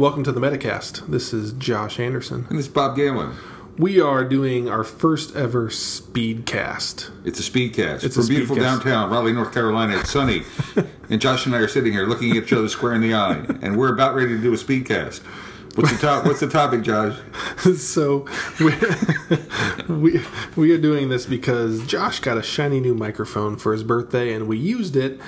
Welcome to the Metacast. This is Josh Anderson. And this is Bob Galen. We are doing our first ever Speedcast. It's a speedcast. It's From a beautiful speedcast. downtown Raleigh, North Carolina. It's sunny. and Josh and I are sitting here looking at each other square in the eye. And we're about ready to do a speedcast. What's the, top, what's the topic, Josh? so we we are doing this because Josh got a shiny new microphone for his birthday, and we used it,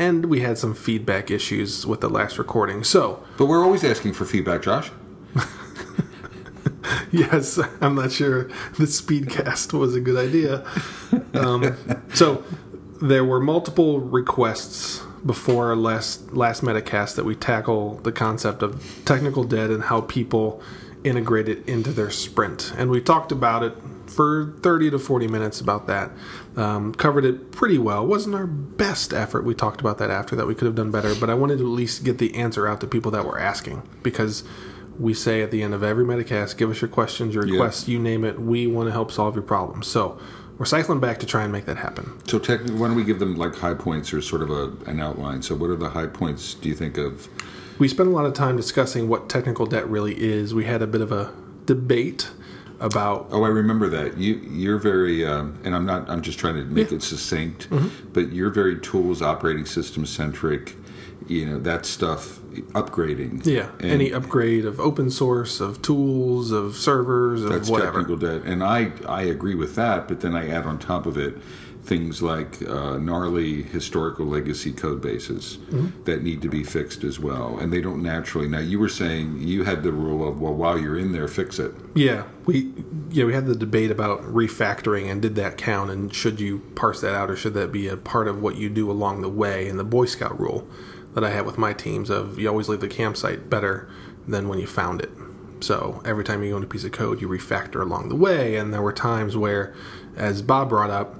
and we had some feedback issues with the last recording. So But we're always asking for feedback, Josh. yes, I'm not sure the Speedcast was a good idea. Um, so there were multiple requests before our last last Metacast that we tackle the concept of technical debt and how people integrate it into their sprint. And we talked about it for 30 to 40 minutes about that. Um, covered it pretty well. Wasn't our best effort. We talked about that after that. We could have done better, but I wanted to at least get the answer out to people that were asking because we say at the end of every Metacast, give us your questions, your Yeah. requests, you name it. We want to help solve your problems. So we're cycling back to try and make that happen. So technically, why don't we give them like high points or sort of a, an outline? So what are the high points, do you think, of... We spent a lot of time discussing what technical debt really is. We had a bit of a debate about Oh, I remember that. You, you're very, um, and I'm not. I'm just trying to make it succinct. Mm-hmm. But you're very tools, operating system centric. You know that stuff, upgrading. yeah, And any upgrade of open source, of tools, of servers, of that's whatever. technical debt, and I I agree with that. But then I add on top of it things like uh, gnarly historical legacy code bases Mm-hmm. that need to be fixed as well, and they don't naturally. Now you were saying you had the rule of well, while you're in there, fix it. Yeah, we yeah we had the debate about refactoring and did that count and should you parse that out or should that be a part of what you do along the way? And the Boy Scout rule that I had with my teams of you always leave the campsite better than when you found it. So every time you own a piece of code, you refactor along the way. And there were times where, as Bob brought up,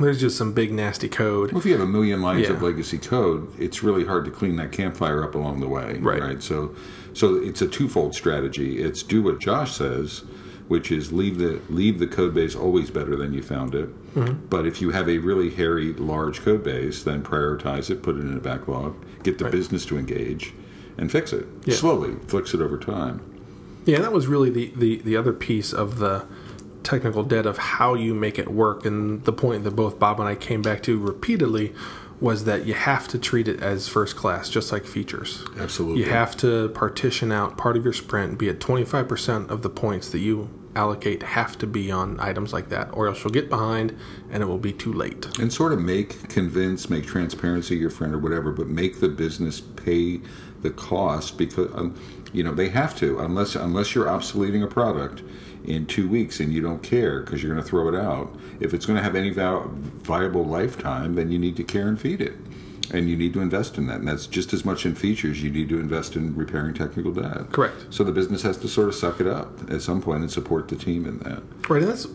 there's just some big nasty code. Well, if you have a million lines of legacy code, it's really hard to clean that campfire up along the way, Right. So, so it's a twofold strategy. It's do what Josh says, which is leave the leave the code base always better than you found it. Mm-hmm. But if you have a really hairy, large code base, then prioritize it, put it in a backlog, get the business to engage, and fix it Yeah. slowly. Fix it over time. Yeah, that was really the, the, the other piece of the technical debt of how you make it work. And the point that both Bob and I came back to repeatedly was that you have to treat it as first class, just like features. Absolutely. You have to partition out part of your sprint, be it 25% of the points that you allocate have to be on items like that, or else you'll get behind and it will be too late. and sort of make convince make transparency your friend or whatever but make the business pay the cost because um, you know they have to unless unless you're obsoleting a product in two weeks and you don't care because you're going to throw it out if it's going to have any viable lifetime then you need to care and feed it and you need to invest in that and that's just as much in features you need to invest in repairing technical debt Correct. so the business has to sort of suck it up at some point and support the team in that Right, and that's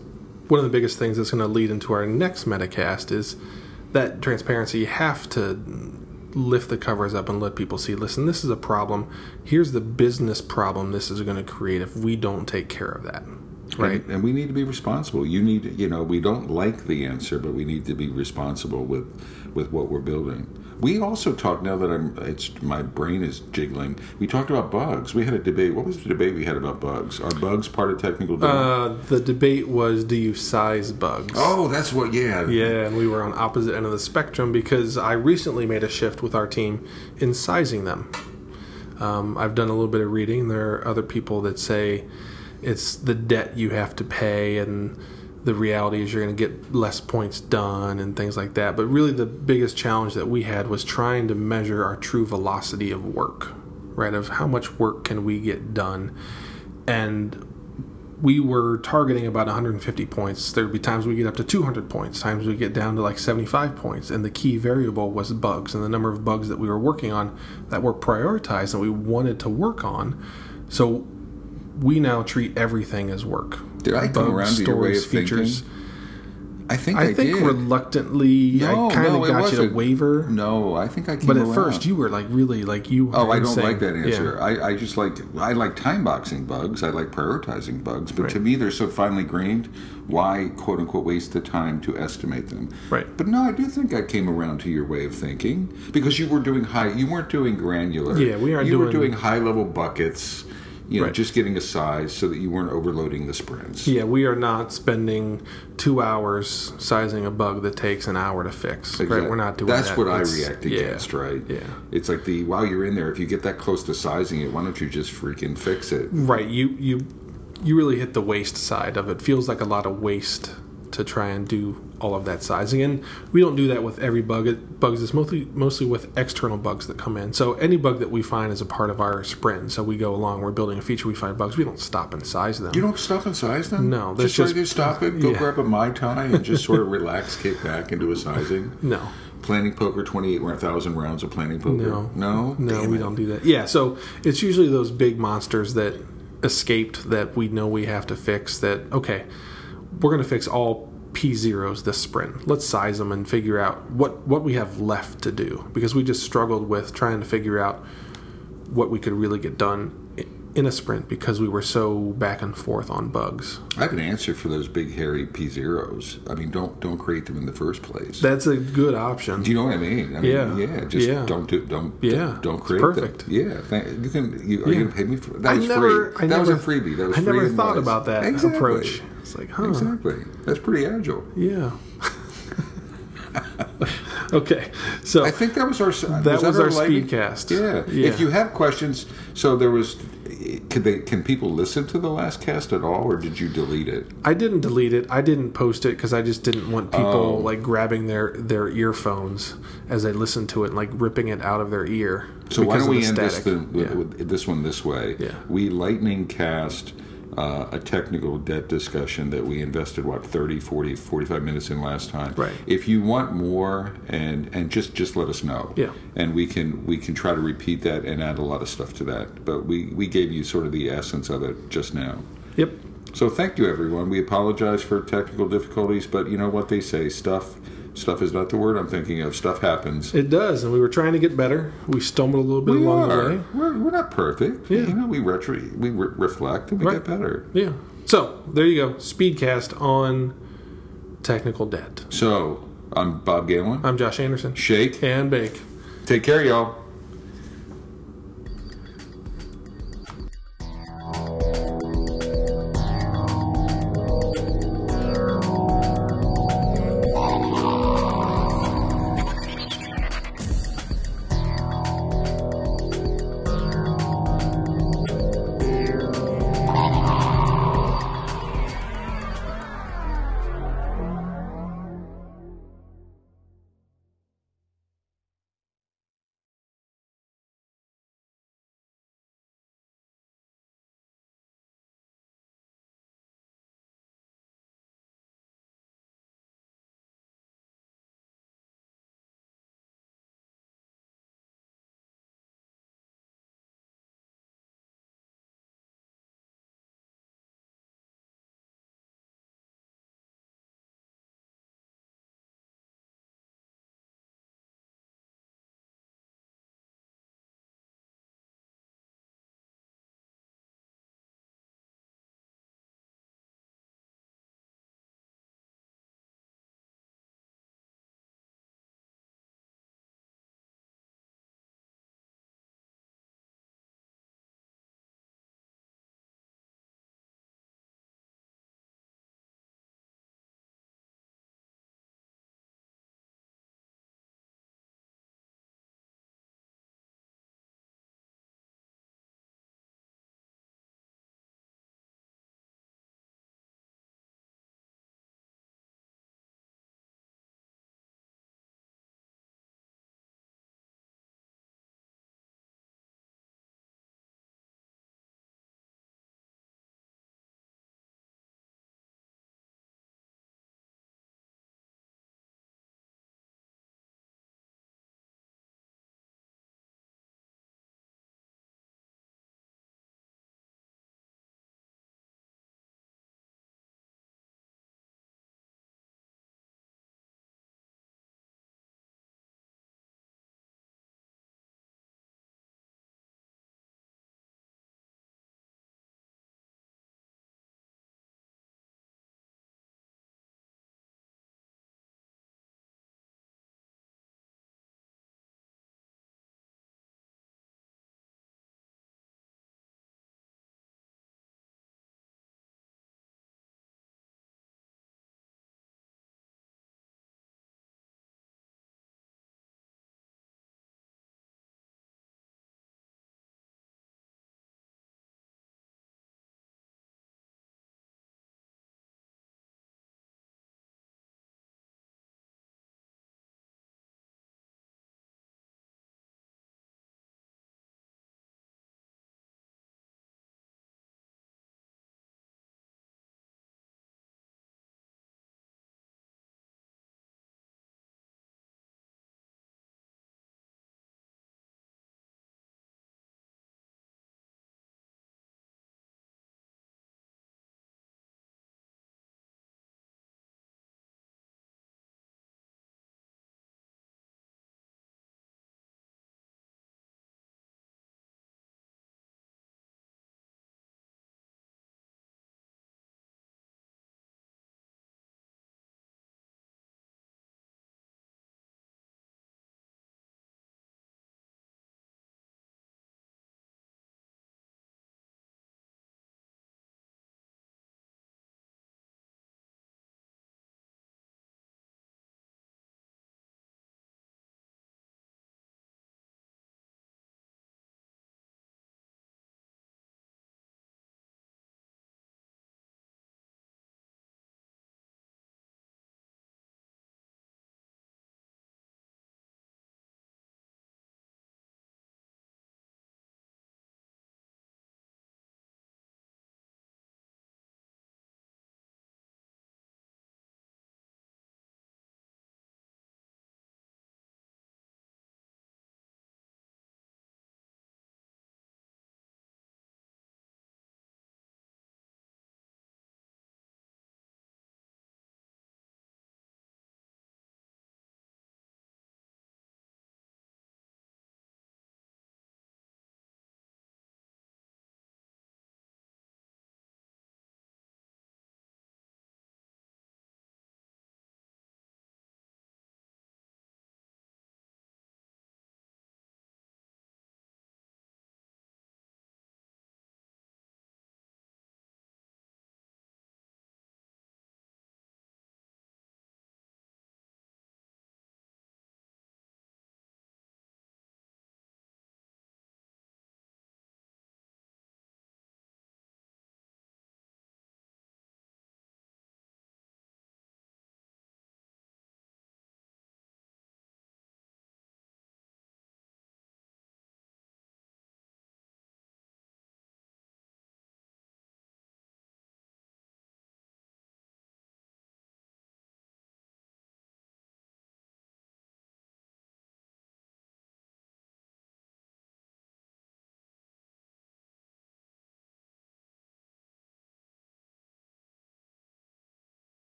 one of the biggest things that's going to lead into our next Metacast is that transparency. You have to lift the covers up and let people see. Listen, this is a problem. Here's the business problem this is going to create if we don't take care of that. Right. And, and we need to be responsible. You need, to, you know, we don't like the answer, but we need to be responsible with with what we're building. We also talked now that I'm, it's my brain is jiggling. We talked about bugs. We had a debate. What was the debate we had about bugs? Are bugs part of technical debt? Uh, the debate was do you size bugs? oh, that's what. Yeah. Yeah, and we were on opposite end of the spectrum because I recently made a shift with our team in sizing them. Um, I've done a little bit of reading. There are other people that say it's the debt you have to pay, and the reality is you're going to get less points done and things like that. But really, the biggest challenge that we had was trying to measure our true velocity of work, right? Of how much work can we get done, and we were targeting about 150 points. There would be times we get up to 200 points, times we get down to like 75 points. And the key variable was bugs and the number of bugs that we were working on that were prioritized and we wanted to work on. So we now treat everything as work. Did I come Bugs, around to your way of stories, features. I think I, I think did. reluctantly, No, I kind of no, got you to waiver. no, I think I came But at around. first, you were like really like you. Oh, I don't insane. like that Yeah. answer. I, I just like I like time boxing bugs. I like prioritizing bugs, but to me they're so finely grained. Why quote unquote waste the time to estimate them? Right. But no, I do think I came around to your way of thinking because you were doing high. You weren't doing granular. Yeah, we aren't You were doing- doing high level buckets. You know, Right. just getting a size so that you weren't overloading the sprints. Yeah, we are not spending two hours sizing a bug that takes an hour to fix. Exactly. Right? We're not doing that. That's that. what I It's- react yeah, against, right? Yeah. It's like the while you're in there, if you get that close to sizing it, why don't you just freaking fix it? Right. You you you really hit the waste side of it. Feels like a lot of waste to try and do all of that sizing, and we don't do that with every bug. It bugs is mostly mostly with external bugs that come in. So any bug that we find is a part of our sprint. So we go along, we're building a feature, we find bugs, we don't stop and size them. You don't stop and size them? No, that's just sort of just- stop it, go yeah. grab a mai tai, and just sort of relax, kick back, and do a sizing. no. Planning poker, twenty-eight thousand rounds of planning poker. No. no, No, Damn we it. don't do that. Yeah, so it's usually those big monsters that escaped that we know we have to fix. That okay, we're going to fix all P zeros this sprint. Let's size them and figure out what what we have left to do because we just struggled with trying to figure out what we could really get done in a sprint because we were so back and forth on bugs. I have an answer for those big hairy P zeros. I mean, don't don't create them in the first place. That's a good option. do you know what I mean? I mean, Yeah. yeah. Just Yeah. don't do don't Yeah. don't, don't It's perfect. them. Yeah, thank, you can. You, are Yeah. you gonna pay me for that? I Was never, free. I that never, was a freebie. That was I never thought advice. about that Exactly. approach. It's like, huh? Exactly. That's pretty agile. Yeah. okay, so I think that was our That was our lightning- speedcast. Yeah. Yeah. If you have questions, so there was. Could they? Can people listen to the last cast at all, or did you delete it? I didn't delete it. I didn't post it because I just didn't want people Oh. like grabbing their their earphones as they listen to it, and, like ripping it out of their ear. So why don't we end this the, with, Yeah. with this one this way? Yeah. We lightning cast uh, a technical debt discussion that we invested what 30, 40, 45 minutes in last time. Right. If you want more and and just just let us know. Yeah. And we can we can try to repeat that and add a lot of stuff to that. But we we gave you sort of the essence of it just now. Yep. So thank you, everyone. We apologize for technical difficulties, but you know what they say: stuff, stuff is not the word I'm thinking of. Stuff happens. It does, and we were trying to get better. We stumbled a little bit We along the way. We're, we're not perfect. Yeah. You know, we retro, we re- reflect, and we Right. get better. Yeah. So there you go. Speedcast on technical debt. So I'm Bob Galen. I'm Josh Anderson. Shake. And bake. Take care, y'all.